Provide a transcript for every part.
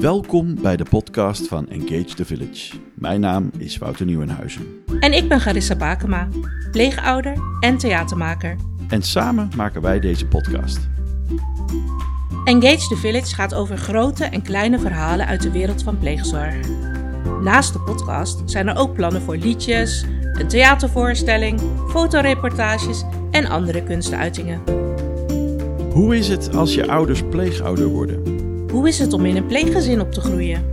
Welkom bij de podcast van Engage the Village. Mijn naam is Wouter Nieuwenhuizen. En ik ben Garissa Bakema, pleegouder en theatermaker. En samen maken wij deze podcast. Engage the Village gaat over grote en kleine verhalen uit de wereld van pleegzorg. Naast de podcast zijn er ook plannen voor liedjes, een theatervoorstelling, fotoreportages en andere kunstuitingen. Hoe is het als je ouders pleegouder worden? Hoe is het om in een pleeggezin op te groeien?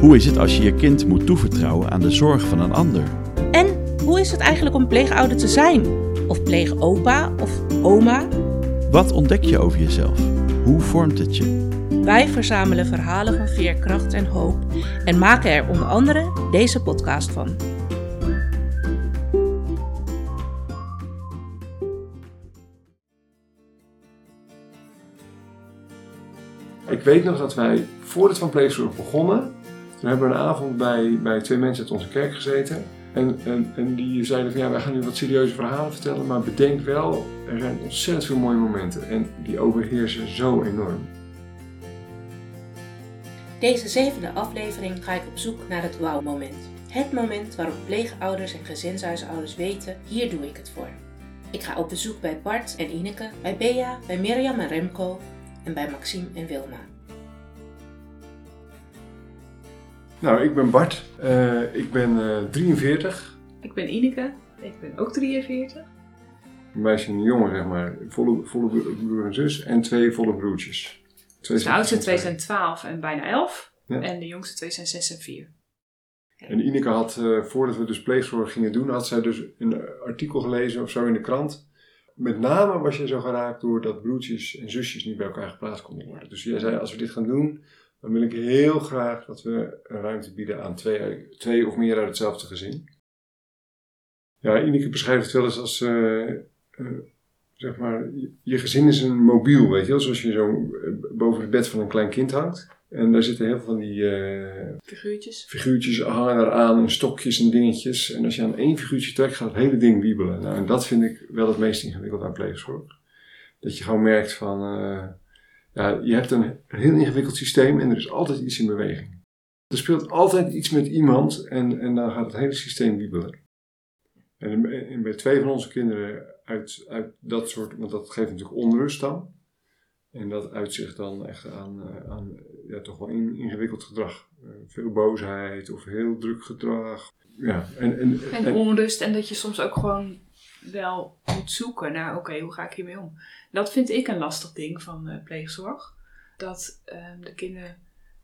Hoe is het als je je kind moet toevertrouwen aan de zorg van een ander? En hoe is het eigenlijk om pleegouder te zijn? Of pleegopa of oma? Wat ontdek je over jezelf? Hoe vormt het je? Wij verzamelen verhalen van veerkracht en hoop en maken er onder andere deze podcast van. Ik weet nog dat wij, voordat we van pleegzorg begonnen, toen hebben we een avond bij, bij twee mensen uit onze kerk gezeten. En, en, en die zeiden van ja, wij gaan nu wat serieuze verhalen vertellen, maar bedenk wel, er zijn ontzettend veel mooie momenten en die overheersen zo enorm. Deze zevende aflevering ga ik op zoek naar het wauw-moment. Het moment waarop pleegouders en gezinshuisouders weten, hier doe ik het voor. Ik ga op bezoek bij Bart en Ineke, bij Bea, bij Mirjam en Remco en bij Maxime en Wilma. Nou, ik ben Bart, Eh, ik ben eh, 43, Ik ben Ineke, ik ben ook 43. een meisje en een jongen zeg maar, volle, volle broer en zus en twee volle broertjes. Twee de oudste zijn- twee zijn 12 en bijna 11. Ja. En de jongste twee zijn 6 en 4. En Ineke had, eh, voordat we dus pleegzorg gingen doen, had zij dus een artikel gelezen of zo in de krant. Met name was je zo geraakt door dat broertjes en zusjes niet bij elkaar geplaatst konden worden. Dus jij zei, als we dit gaan doen, dan wil ik heel graag dat we een ruimte bieden aan twee, twee of meer uit hetzelfde gezin. Ja, Ineke beschrijft het wel eens als, eh, eh, zeg maar, je, gezin is een mobiel, weet je wel. Zoals je zo eh, boven het bed van een klein kind hangt. En daar zitten heel veel van die... eh, Figuurtjes. figuurtjes hangen eraan en stokjes en dingetjes. En als je aan één figuurtje trekt, gaat het hele ding wiebelen. Nou, en dat vind ik wel het meest ingewikkeld aan pleegzorg. Dat je gewoon merkt van, eh, ja, je hebt een heel ingewikkeld systeem en er is altijd iets in beweging. Er speelt altijd iets met iemand en, en dan gaat het hele systeem wiebelen. En, en bij twee van onze kinderen uit, uit dat soort, want dat geeft natuurlijk onrust dan. En dat uitzicht dan echt aan, eh, aan ja, toch wel in- ingewikkeld gedrag. Eh, veel boosheid of heel druk gedrag. Ja, en, en, En en- onrust en dat je soms ook gewoon wel moet zoeken naar, oké, hoe ga ik hiermee om? Dat vind ik een lastig ding van eh, pleegzorg. Dat ehm, de kinderen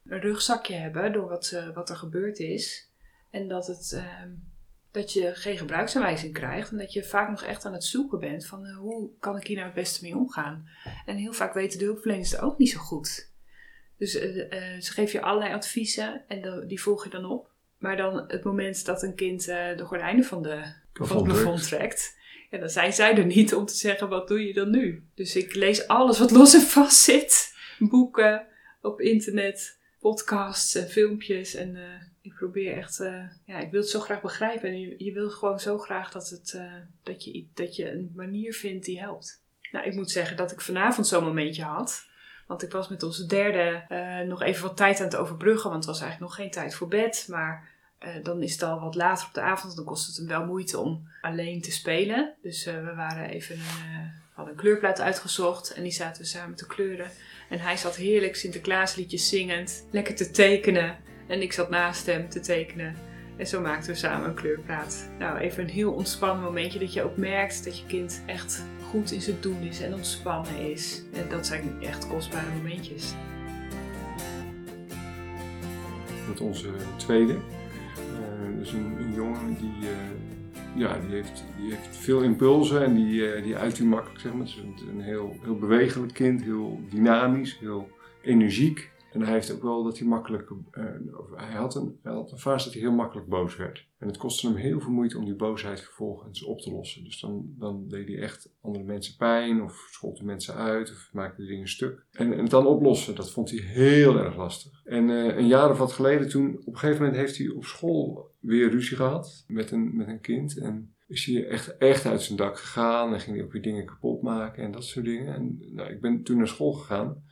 een rugzakje hebben door wat, ze- wat er gebeurd is. En dat, het, ehm, dat je geen gebruiksaanwijzing krijgt. En dat je vaak nog echt aan het zoeken bent van eh, hoe kan ik hier nou het beste mee omgaan. En heel vaak weten de hulpverleners het ook niet zo goed. Dus eh, eh, ze geven je allerlei adviezen en die volg je dan op. Maar dan het moment dat een kind de gordijnen van, de, van het Plafond trekt, ja, dan zijn zij er niet om te zeggen wat doe je dan nu. Dus ik lees alles wat los en vast zit. Boeken, op internet, podcasts en filmpjes. En ik probeer echt, eh, ja, ik wil het zo graag begrijpen. En je, je wil gewoon zo graag dat, het, eh, dat, je, dat je een manier vindt die helpt. Nou, ik moet zeggen dat ik vanavond zo'n momentje had. Want ik was met onze derde eh, nog even wat tijd aan het overbruggen. Want het was eigenlijk nog geen tijd voor bed. Maar dan is het al wat later op de avond. Dan kost het hem wel moeite om alleen te spelen. Dus we waren even een, hadden een kleurplaat uitgezocht. En die zaten we samen te kleuren. En hij zat heerlijk Sinterklaasliedjes zingend. Lekker te tekenen. En ik zat naast hem te tekenen. En zo maakten we samen een kleurplaat. Nou, even een heel ontspannen momentje. Dat je ook merkt dat je kind echt goed in zijn doen is en ontspannen is. En dat zijn echt kostbare momentjes. met onze tweede. Eh, dus een, jongen die, eh, ja, die, heeft, die heeft veel impulsen en die, eh, die uit die makkelijk. Zeg maar. Het is een, een heel, heel bewegelijk kind, heel dynamisch, heel energiek. En hij heeft ook wel dat hij makkelijk. eh, hij, had een, hij had een fase dat hij heel makkelijk boos werd. En het kostte hem heel veel moeite om die boosheid vervolgens op te lossen. Dus dan, dan deed hij echt andere mensen pijn, of schold hij mensen uit, of maakte dingen stuk. En, en het dan oplossen, dat vond hij heel erg lastig. En eh, een jaar of wat geleden, toen op een gegeven moment heeft hij op school weer ruzie gehad met een, met een kind. En is hij echt, echt uit zijn dak gegaan en ging hij ook weer dingen kapot maken en dat soort dingen. En nou, ik ben toen naar school gegaan.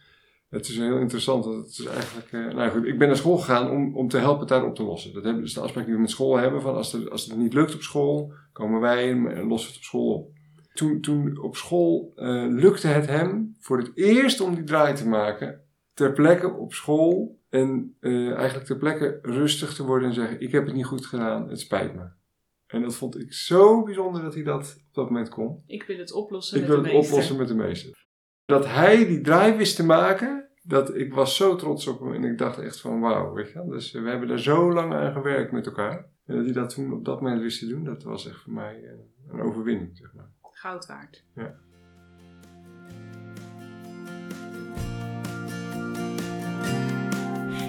Het is heel interessant. want Het is eigenlijk, eh, nou goed, ik ben naar school gegaan om, om te helpen het daar op te lossen. Dat hebben, dus de afspraak die we met school hebben. Van als, er, als het niet lukt op school, komen wij en lossen het op school op. Toen, toen op school eh, lukte het hem voor het eerst om die draai te maken. Ter plekke op school. En eh, eigenlijk ter plekke rustig te worden en zeggen: Ik heb het niet goed gedaan, het spijt me. En dat vond ik zo bijzonder dat hij dat op dat moment kon. Ik wil het oplossen Ik met wil de het meester. oplossen met de meester. Dat hij die draai wist te maken, dat, ik was zo trots op hem. En ik dacht echt van wauw, weet je wel. Dus eh, we hebben daar zo lang aan gewerkt met elkaar. En dat hij dat toen op dat moment wist te doen, dat was echt voor mij eh, een overwinning, zeg maar. Goud waard.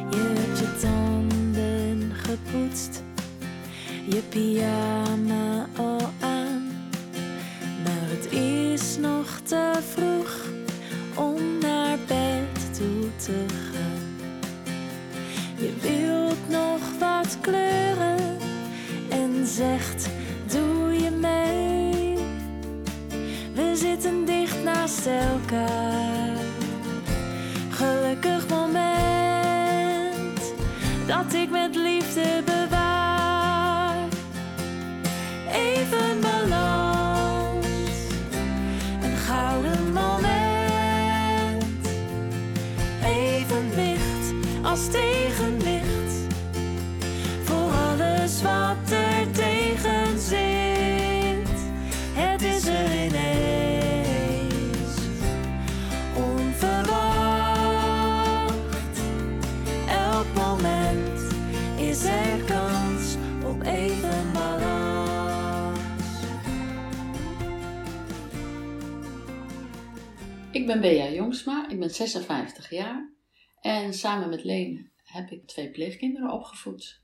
Je hebt je tanden gepoetst, je pyjama al aan. Maar het is nog te vroeg zegt: Doe je mee? We zitten dicht naast elkaar. Gelukkig moment dat ik met ben Bea Jongsma, ik ben 56 jaar en samen met Leen heb ik twee pleegkinderen opgevoed.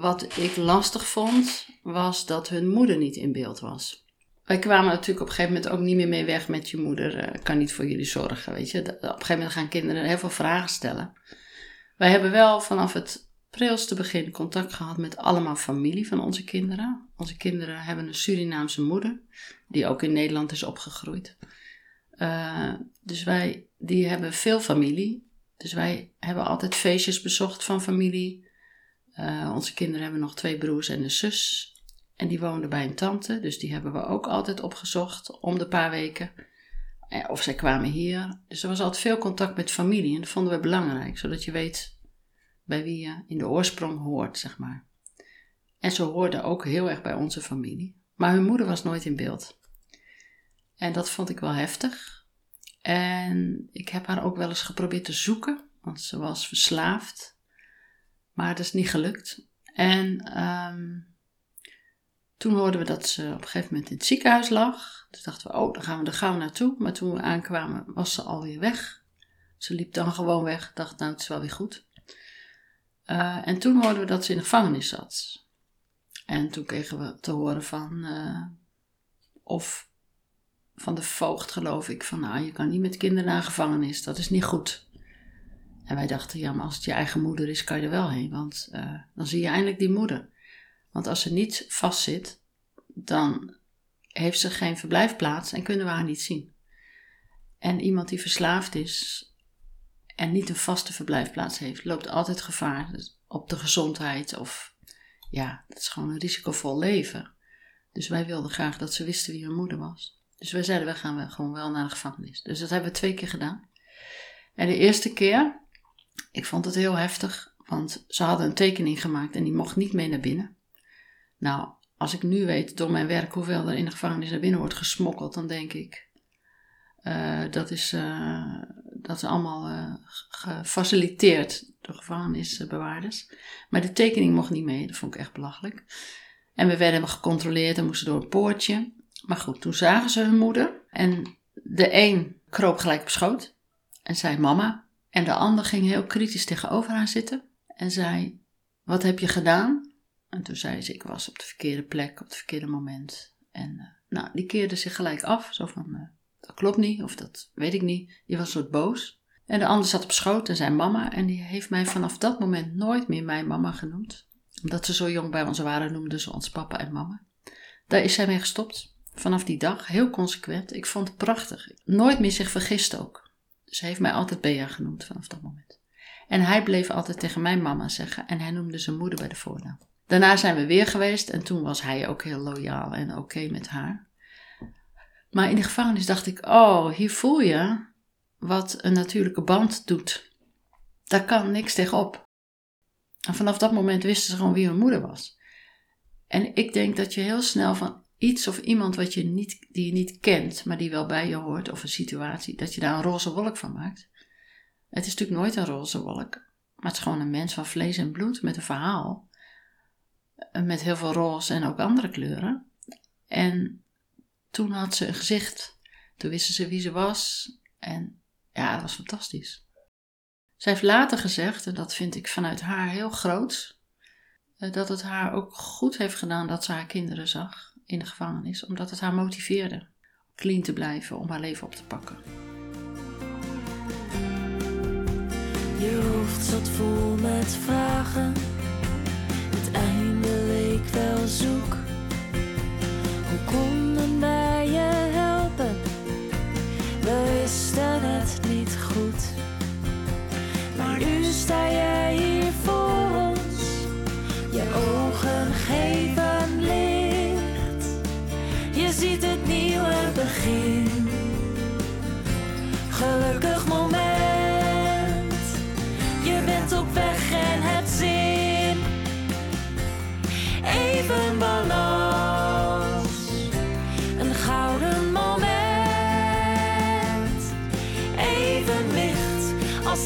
Wat ik lastig vond, was dat hun moeder niet in beeld was. Wij kwamen natuurlijk op een gegeven moment ook niet meer mee weg met je moeder. eh, kan niet voor jullie zorgen, weet je. Op een gegeven moment gaan kinderen heel veel vragen stellen. Wij hebben wel vanaf het prilste begin contact gehad met allemaal familie van onze kinderen. Onze kinderen hebben een Surinaamse moeder, die ook in Nederland is opgegroeid. Eh, dus wij, die hebben veel familie. Dus wij hebben altijd feestjes bezocht van familie. Eh, onze kinderen hebben nog twee broers en een zus. En die woonden bij een tante. Dus die hebben we ook altijd opgezocht om de paar weken. Eh, Of zij kwamen hier. Dus er was altijd veel contact met familie. En dat vonden we belangrijk. Zodat je weet bij wie je in de oorsprong hoort, zeg maar. En ze hoorden ook heel erg bij onze familie. Maar hun moeder was nooit in beeld. En dat vond ik wel heftig. En ik heb haar ook wel eens geprobeerd te zoeken, want ze was verslaafd. Maar dat is niet gelukt. En ehm, toen hoorden we dat ze op een gegeven moment in het ziekenhuis lag. Dus dachten we, oh, dan gaan we er gauw naartoe. Maar toen we aankwamen, was ze alweer weg. Ze liep dan gewoon weg. Dacht, nou, het is wel weer goed. Eh, en toen hoorden we dat ze in de gevangenis zat. En toen kregen we te horen van, eh, of van de voogd, geloof ik, van nou, je kan niet met kinderen naar gevangenis, dat is niet goed. En wij dachten, ja, maar als het je eigen moeder is, kan je er wel heen, want eh, dan zie je eindelijk die moeder. Want als ze niet vastzit, dan heeft ze geen verblijfplaats en kunnen we haar niet zien. En iemand die verslaafd is en niet een vaste verblijfplaats heeft, loopt altijd gevaar op de gezondheid of ja, het is gewoon een risicovol leven. Dus wij wilden graag dat ze wisten wie hun moeder was. Dus wij zeiden, we gaan wel gewoon wel naar de gevangenis. Dus dat hebben we twee keer gedaan. En de eerste keer, ik vond het heel heftig, want ze hadden een tekening gemaakt en die mocht niet mee naar binnen. Nou, als ik nu weet door mijn werk hoeveel er in de gevangenis naar binnen wordt gesmokkeld, dan denk ik, eh, dat, is, eh, dat allemaal eh, gefaciliteerd door gevangenisbewaarders. Maar de tekening mocht niet mee, dat vond ik echt belachelijk. En we werden gecontroleerd en moesten door een poortje. Maar goed, toen zagen ze hun moeder. En de een kroop gelijk op schoot en zei mama. En de ander ging heel kritisch tegenover haar zitten en zei: Wat heb je gedaan? En toen zei ze: Ik was op de verkeerde plek, op het verkeerde moment. En eh, nou, die keerde zich gelijk af. Zo van: eh, Dat klopt niet, of dat weet ik niet. Die was een soort boos. En de ander zat op schoot en zei mama. En die heeft mij vanaf dat moment nooit meer mijn mama genoemd. Omdat ze zo jong bij ons waren, noemden ze ons papa en mama. Daar is zij mee gestopt. Vanaf die dag, heel consequent. Ik vond het prachtig. Nooit meer zich vergist ook. Ze heeft mij altijd Bea genoemd vanaf dat moment. En hij bleef altijd tegen mijn mama zeggen en hij noemde zijn moeder bij de voornaam. Daarna zijn we weer geweest en toen was hij ook heel loyaal en oké met haar. Maar in de gevangenis dacht ik, oh, hier voel je wat een natuurlijke band doet. Daar kan niks tegenop. En vanaf dat moment wisten ze gewoon wie hun moeder was. En ik denk dat je heel snel van iets of iemand wat je niet, die je niet kent, maar die wel bij je hoort, of een situatie, dat je daar een roze wolk van maakt. Het is natuurlijk nooit een roze wolk, maar het is gewoon een mens van vlees en bloed met een verhaal. Met heel veel roze en ook andere kleuren. En toen had ze een gezicht. Toen wisten ze wie ze was. En ja, dat was fantastisch. Zij heeft later gezegd, en dat vind ik vanuit haar heel groot, eh, dat het haar ook goed heeft gedaan dat ze haar kinderen zag in de gevangenis, omdat het haar motiveerde clean te blijven om haar leven op te pakken. Je hoofd zat vol met vragen. Het einde leek wel zoek. Hoe konden wij je helpen? We wisten het niet goed. Maar nu sta jij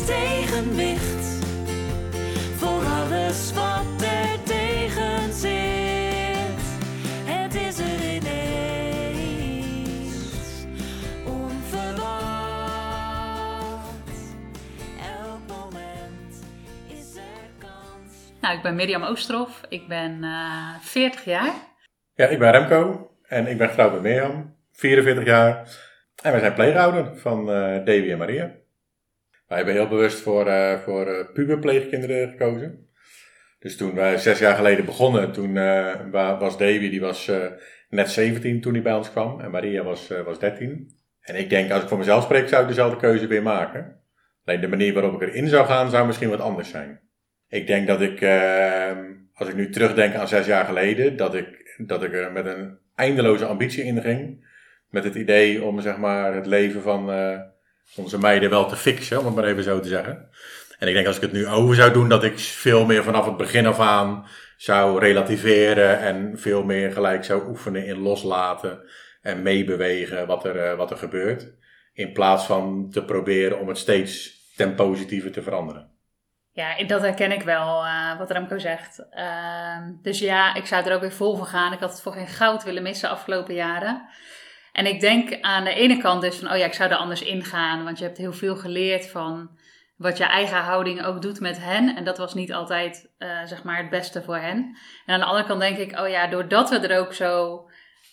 tegenwicht. Voor alles wat er tegen zit. Het is er ineens. Onverwacht. Elk moment is er kans. Nou, ik ben Mirjam Oosterhof. Ik ben eh 40 jaar. Ja, ik ben Remco en ik ben getrouwd met Mirjam, 44 jaar. En wij zijn pleegouder van eh Davy en Maria. Wij hebben heel bewust voor, eh voor eh, puberpleegkinderen gekozen. Dus toen wij zes jaar geleden begonnen, toen eh, wa- was Davy, die was net 17 toen hij bij ons kwam. En Maria was, was 13. En ik denk, als ik voor mezelf spreek, zou ik dezelfde keuze weer maken. Alleen de manier waarop ik erin zou gaan, zou misschien wat anders zijn. Ik denk dat ik, eh, als ik nu terugdenk aan zes jaar geleden, dat ik, dat ik er met een eindeloze ambitie in ging. Met het idee om zeg maar, het leven van onze meiden wel te fixen, om het maar even zo te zeggen. En ik denk als ik het nu over zou doen, dat ik veel meer vanaf het begin af aan zou relativeren en veel meer gelijk zou oefenen in loslaten en meebewegen wat er, eh, wat er gebeurt. In plaats van te proberen om het steeds ten positieve te veranderen. Ja, dat herken ik wel, eh, wat Remco zegt. Ehm, dus ja, ik zou er ook weer vol voor gaan. Ik had het voor geen goud willen missen de afgelopen jaren. En ik denk aan de ene kant dus van, oh ja, ik zou er anders ingaan. Want je hebt heel veel geleerd van wat je eigen houding ook doet met hen. En dat was niet altijd, eh, zeg maar, het beste voor hen. En aan de andere kant denk ik, oh ja, doordat we er ook zo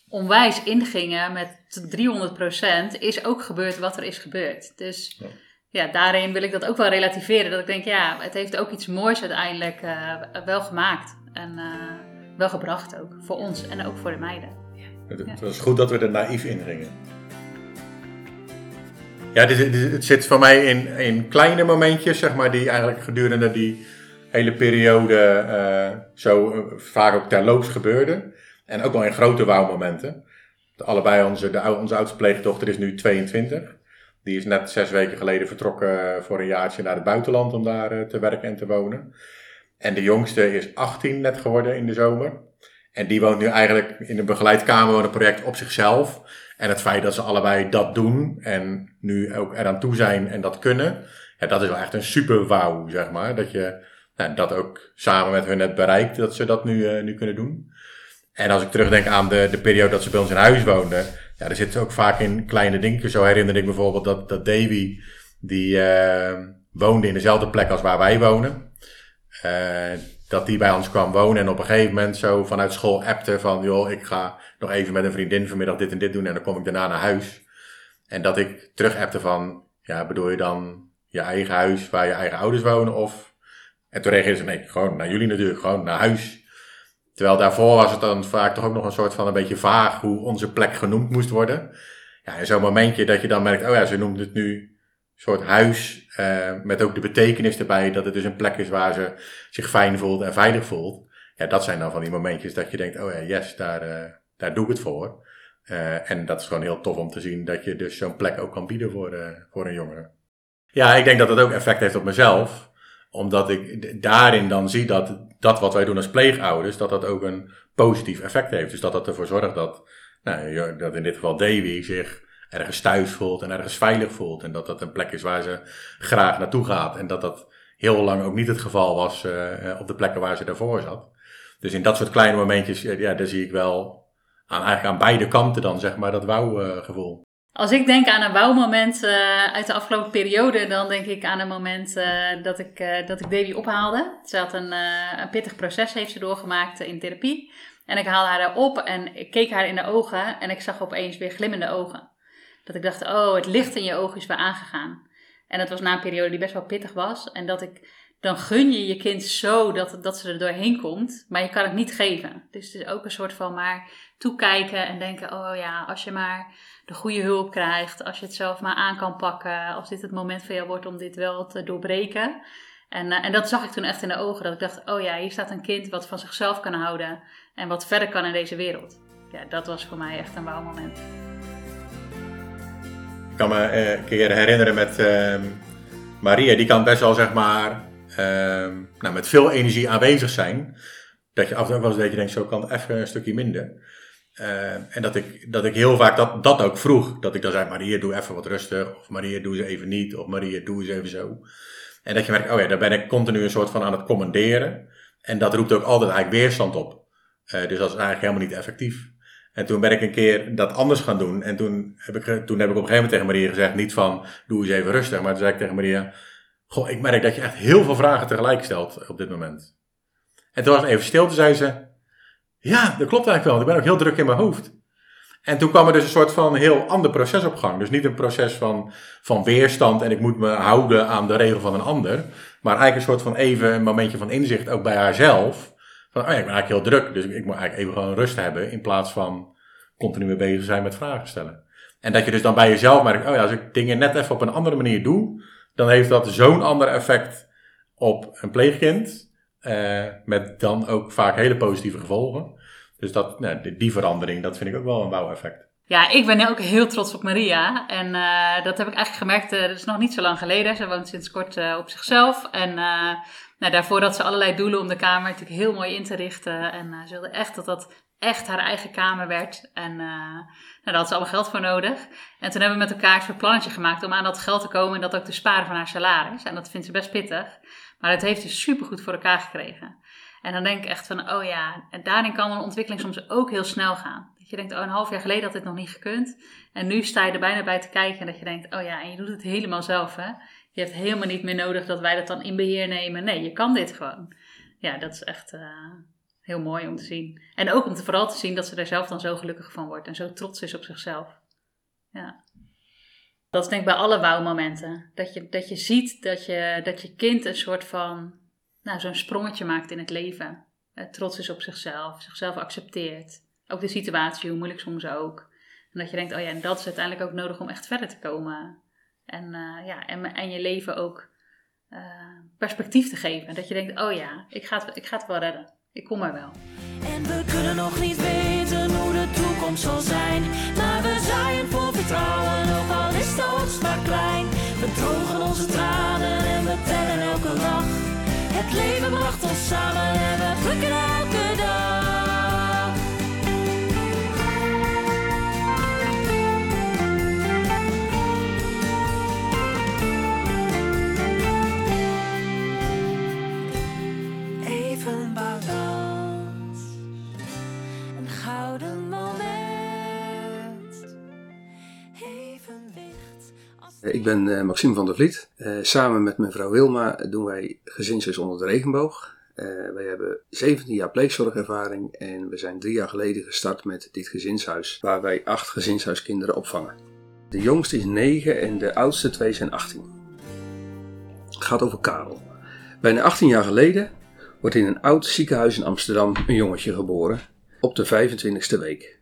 onwijs ingingen met 300%, is ook gebeurd wat er is gebeurd. Dus Ja. ja, daarin wil ik dat ook wel relativeren. Dat ik denk, ja, het heeft ook iets moois uiteindelijk eh, wel gemaakt. En eh, wel gebracht ook. Voor ons en ook voor de meiden. Het, was goed dat we er naïef in gingen. Ja, dit, dit- het zit voor mij in, in kleine momentjes, zeg maar, die eigenlijk gedurende die hele periode eh, zo eh, vaak ook terloops gebeurden. En ook wel in grote wauwmomenten. Allebei onze, de, onze oudste pleegdochter is nu 22. Die is net zes weken geleden vertrokken voor een jaartje naar het buitenland om daar eh, te werken en te wonen. En de jongste is 18 net geworden in de zomer. En die woont nu eigenlijk in een begeleid kamerwonenproject op zichzelf. En het feit dat ze allebei dat doen en nu ook eraan toe zijn en dat kunnen. Ja, dat is wel echt een super wauw, zeg maar. Dat je nou, dat ook samen met hun hebt bereikt, dat ze dat nu, eh, nu kunnen doen. En als ik terugdenk aan de, de periode dat ze bij ons in huis woonden. Ja, daar zitten ook vaak in kleine dingen. Zo herinner ik bijvoorbeeld dat, dat Davy, die eh, woonde in dezelfde plek als waar wij wonen. Eh, dat die bij ons kwam wonen en op een gegeven moment zo vanuit school appte van, joh, ik ga nog even met een vriendin vanmiddag dit en dit doen en dan kom ik daarna naar huis. En dat ik terug appte van, ja, bedoel je dan je eigen huis waar je eigen ouders wonen of... En toen reageerde ze, nee, gewoon naar jullie natuurlijk, gewoon naar huis. Terwijl daarvoor was het dan vaak toch ook nog een soort van een beetje vaag hoe onze plek genoemd moest worden. Ja, en zo'n momentje dat je dan merkt, oh ja, ze noemt het nu soort huis eh, met ook de betekenis erbij dat het dus een plek is waar ze zich fijn voelt en veilig voelt. Ja, dat zijn dan van die momentjes dat je denkt, oh ja, yes, daar, eh, daar doe ik het voor. Eh, en dat is gewoon heel tof om te zien dat je dus zo'n plek ook kan bieden voor, voor een jongere. Ja, ik denk dat dat ook effect heeft op mezelf. Omdat ik daarin dan zie dat dat wat wij doen als pleegouders, dat dat ook een positief effect heeft. Dus dat dat ervoor zorgt dat, nou, dat in dit geval Davy zich ergens thuis voelt en ergens veilig voelt. En dat dat een plek is waar ze graag naartoe gaat. En dat dat heel lang ook niet het geval was eh, eh, op de plekken waar ze daarvoor zat. Dus in dat soort kleine momentjes, eh, ja, daar zie ik wel aan, eigenlijk aan beide kanten dan, zeg maar, dat wauw-gevoel. Als ik denk aan een wauwmoment eh uit de afgelopen periode, dan denk ik aan een moment dat, ik, eh, dat ik ophaalde. Ze had een, een pittig proces heeft ze doorgemaakt in therapie. En ik haalde haar op en ik keek haar in de ogen en ik zag opeens weer glimmende ogen. Dat ik dacht, oh, het licht in je ogen is weer aangegaan. En dat was na een periode die best wel pittig was. En dat ik, dan gun je je kind zo dat, dat ze er doorheen komt, maar je kan het niet geven. Dus het is ook een soort van maar toekijken en denken, oh ja, als je maar de goede hulp krijgt, als je het zelf maar aan kan pakken, als dit het moment voor jou wordt om dit wel te doorbreken. En, eh, en dat zag ik toen echt in de ogen, dat ik dacht, oh ja, hier staat een kind wat van zichzelf kan houden en wat verder kan in deze wereld. Ja, dat was voor mij echt een wauw moment. Ik kan me eh, een keer herinneren met ehm, Maria, die kan best wel zeg maar ehm, nou, met veel energie aanwezig zijn. Dat je af en toe wel eens dat je denkt, zo kan het even een stukje minder. Ehm, en dat ik, dat ik heel vaak dat, dat ook vroeg. Dat ik dan zei, Maria, doe even wat rustig. Of Maria, doe ze even niet. Of Maria, doe eens even zo. En dat je merkt, oh ja, daar ben ik continu een soort van aan het commanderen. En dat roept ook altijd eigenlijk weerstand op. Eh, dus dat is eigenlijk helemaal niet effectief. En toen ben ik een keer dat anders gaan doen. En toen heb ik, toen heb ik op een gegeven moment tegen Maria gezegd, niet van, doe eens even rustig. Maar toen zei ik tegen Maria, goh, ik merk dat je echt heel veel vragen tegelijk stelt op dit moment. En toen was het even stil, toen zei ze, ja, dat klopt eigenlijk wel, ik ben ook heel druk in mijn hoofd. En toen kwam er dus een soort van heel ander proces op gang. Dus niet een proces van, van weerstand en ik moet me houden aan de regel van een ander. Maar eigenlijk een soort van even een momentje van inzicht ook bij haarzelf. Van, oh ik ben eigenlijk heel druk, dus ik moet eigenlijk even gewoon rust hebben. In plaats van continu mee bezig zijn met vragen stellen. En dat je dus dan bij jezelf merkt, oh ja, als ik dingen net even op een andere manier doe, dan heeft dat zo'n ander effect op een pleegkind. eh, met dan ook vaak hele positieve gevolgen. Dus dat, nou, die, verandering, dat vind ik ook wel een wauw-effect. Ja, ik ben ook heel trots op Maria. En eh, dat heb ik eigenlijk gemerkt, eh, dat is nog niet zo lang geleden. Ze woont sinds kort eh, op zichzelf. En nou, daarvoor had ze allerlei doelen om de kamer natuurlijk heel mooi in te richten. En ze wilde echt dat dat echt haar eigen kamer werd. En nou, daar had ze allemaal geld voor nodig. En toen hebben we met elkaar een plannetje gemaakt om aan dat geld te komen en dat ook te sparen van haar salaris. En dat vindt ze best pittig. Maar dat heeft ze supergoed voor elkaar gekregen. En dan denk ik echt van, oh ja, en daarin kan een ontwikkeling soms ook heel snel gaan. Je denkt, oh, een half jaar geleden had dit nog niet gekund. En nu sta je er bijna bij te kijken en dat je denkt, oh ja, en je doet het helemaal zelf, hè. Je hebt helemaal niet meer nodig dat wij dat dan in beheer nemen. Nee, je kan dit gewoon. Ja, dat is echt eh, heel mooi om te zien. En ook om te, vooral te zien dat ze er zelf dan zo gelukkig van wordt en zo trots is op zichzelf. Ja. Dat is denk ik bij alle wauwmomenten. Dat je, dat je ziet dat je, dat je kind een soort van, nou, zo'n sprongetje maakt in het leven. Eh, trots is op zichzelf, zichzelf accepteert. Ook de situatie, hoe moeilijk soms ook. En dat je denkt, oh ja, en dat is uiteindelijk ook nodig om echt verder te komen. En, eh, ja, en, en je leven ook eh, perspectief te geven. Dat je denkt, oh ja, ik ga, het, ik ga het wel redden. Ik kom er wel. En we kunnen nog niet weten hoe de toekomst zal zijn. Maar we zaaien vol vertrouwen, ook al is oogst maar klein. We drogen onze tranen en we tellen elke lach. Het leven bracht ons samen en we plukken elke dag. Ik ben eh, Maxime van der Vliet. Eh, samen met mijn vrouw Wilma doen wij Gezinshuis onder de regenboog. Eh, wij hebben 17 jaar pleegzorgervaring en we zijn drie jaar geleden gestart met dit gezinshuis, waar wij acht gezinshuiskinderen opvangen. De jongste is 9 en de oudste twee zijn 18. Het gaat over Karel. Bijna 18 jaar geleden wordt in een oud ziekenhuis in Amsterdam een jongetje geboren, op de 25ste week.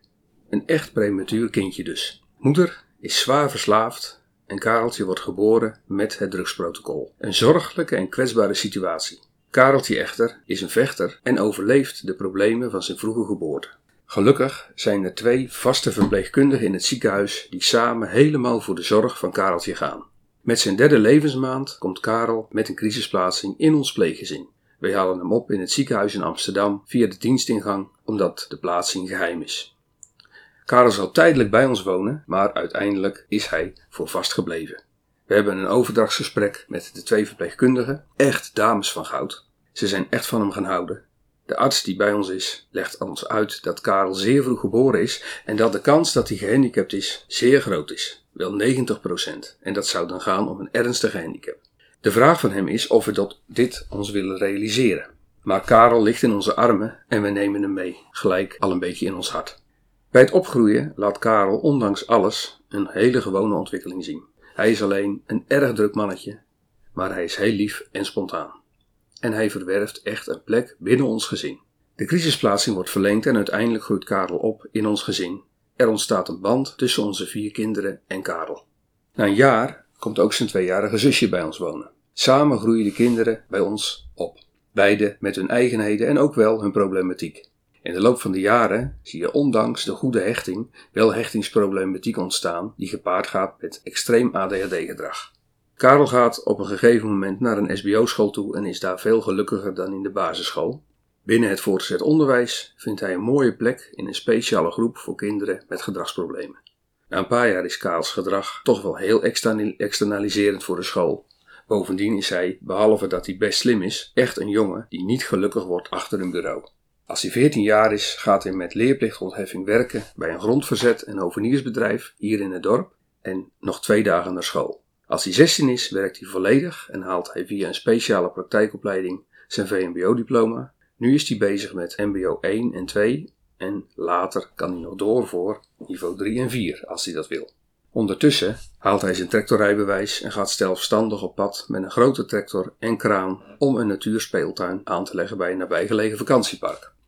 Een echt prematuur kindje dus. Moeder is zwaar verslaafd en Kareltje wordt geboren met het drugsprotocol. Een zorgelijke en kwetsbare situatie. Kareltje echter is een vechter en overleeft de problemen van zijn vroege geboorte. Gelukkig zijn er twee vaste verpleegkundigen in het ziekenhuis die samen helemaal voor de zorg van Kareltje gaan. Met zijn derde levensmaand komt Karel met een crisisplaatsing in ons pleeggezin. Wij halen hem op in het ziekenhuis in Amsterdam via de dienstingang omdat de plaatsing geheim is. Karel zal tijdelijk bij ons wonen, maar uiteindelijk is hij voor vast gebleven. We hebben een overdrachtsgesprek met de twee verpleegkundigen, echt dames van goud. Ze zijn echt van hem gaan houden. De arts die bij ons is, legt ons uit dat Karel zeer vroeg geboren is en dat de kans dat hij gehandicapt is zeer groot is, wel 90%. En dat zou dan gaan om een ernstige handicap. De vraag van hem is of we dat, dit ons willen realiseren. Maar Karel ligt in onze armen en we nemen hem mee, gelijk al een beetje in ons hart. Bij het opgroeien laat Karel ondanks alles een hele gewone ontwikkeling zien. Hij is alleen een erg druk mannetje, maar hij is heel lief en spontaan. En hij verwerft echt een plek binnen ons gezin. De crisisplaatsing wordt verlengd en uiteindelijk groeit Karel op in ons gezin. Er ontstaat een band tussen onze vier kinderen en Karel. Na een jaar komt ook zijn tweejarige zusje bij ons wonen. Samen groeien de kinderen bij ons op. Beide met hun eigenheden en ook wel hun problematiek. In de loop van de jaren zie je ondanks de goede hechting wel hechtingsproblematiek ontstaan die gepaard gaat met extreem ADHD-gedrag. Karel gaat op een gegeven moment naar een SBO-school toe en is daar veel gelukkiger dan in de basisschool. Binnen het voortgezet onderwijs vindt hij een mooie plek in een speciale groep voor kinderen met gedragsproblemen. Na een paar jaar is Karels gedrag toch wel heel externaliserend voor de school. Bovendien is hij, behalve dat hij best slim is, echt een jongen die niet gelukkig wordt achter een bureau. Als hij 14 jaar is, gaat hij met leerplichtontheffing werken bij een grondverzet en hoveniersbedrijf hier in het dorp en nog twee dagen naar school. Als hij 16 is, werkt hij volledig en haalt hij via een speciale praktijkopleiding zijn VMBO-diploma. Nu is hij bezig met MBO 1 en 2 en later kan hij nog door voor niveau 3 en 4 als hij dat wil. Ondertussen haalt hij zijn tractorrijbewijs en gaat zelfstandig op pad met een grote tractor en kraan om een natuurspeeltuin aan te leggen bij een nabijgelegen vakantiepark.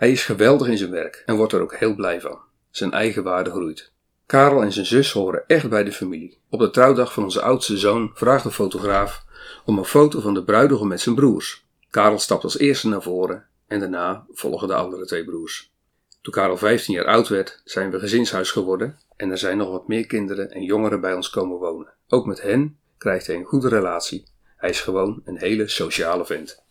Hij is geweldig in zijn werk en wordt er ook heel blij van. Zijn eigen waarde groeit. Karel en zijn zus horen echt bij de familie. Op de trouwdag van onze oudste zoon vraagt de fotograaf om een foto van de bruidegom met zijn broers. Karel stapt als eerste naar voren en daarna volgen de andere twee broers. Toen Karel 15 jaar oud werd, zijn we gezinshuis geworden en er zijn nog wat meer kinderen en jongeren bij ons komen wonen. Ook met hen krijgt hij een goede relatie. Hij is gewoon een hele sociale vent.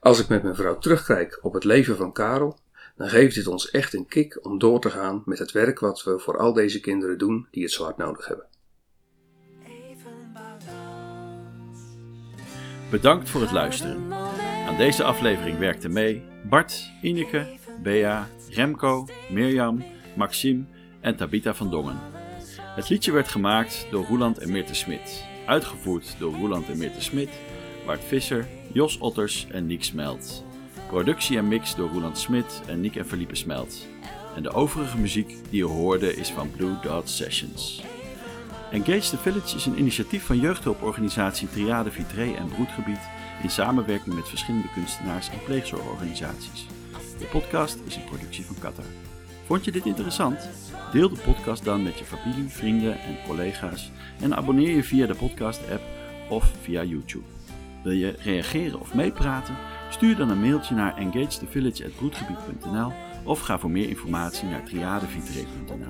Als ik met mijn vrouw terugkijk op het leven van Karel, dan geeft dit ons echt een kick om door te gaan met het werk wat we voor al deze kinderen doen die het zo hard nodig hebben. Bedankt voor het luisteren. Aan deze aflevering werkten mee Bart, Ineke, Bea, Remco, Mirjam, Maxime en Tabita van Dongen. Het liedje werd gemaakt door Roeland en Mirte Smit. Uitgevoerd door Roeland en Mirte Smit, Bart Visser, Jos Otters en Niek Smelt. Productie en mix door Roland Smit en Nick en Felipe Smelt. En de overige muziek die je hoorde is van Blue Dot Sessions. Engage the Village is een initiatief van jeugdhulporganisatie Triade Vitré en Broedgebied in samenwerking met verschillende kunstenaars en pleegzorgorganisaties. De podcast is een productie van Qatar. Vond je dit interessant? Deel de podcast dan met je familie, vrienden en collega's en abonneer je via de podcast-app of via YouTube. Wil je reageren of meepraten? Stuur dan een mailtje naar engagethevillage.broedgebied.nl of ga voor meer informatie naar triadevitré.nl.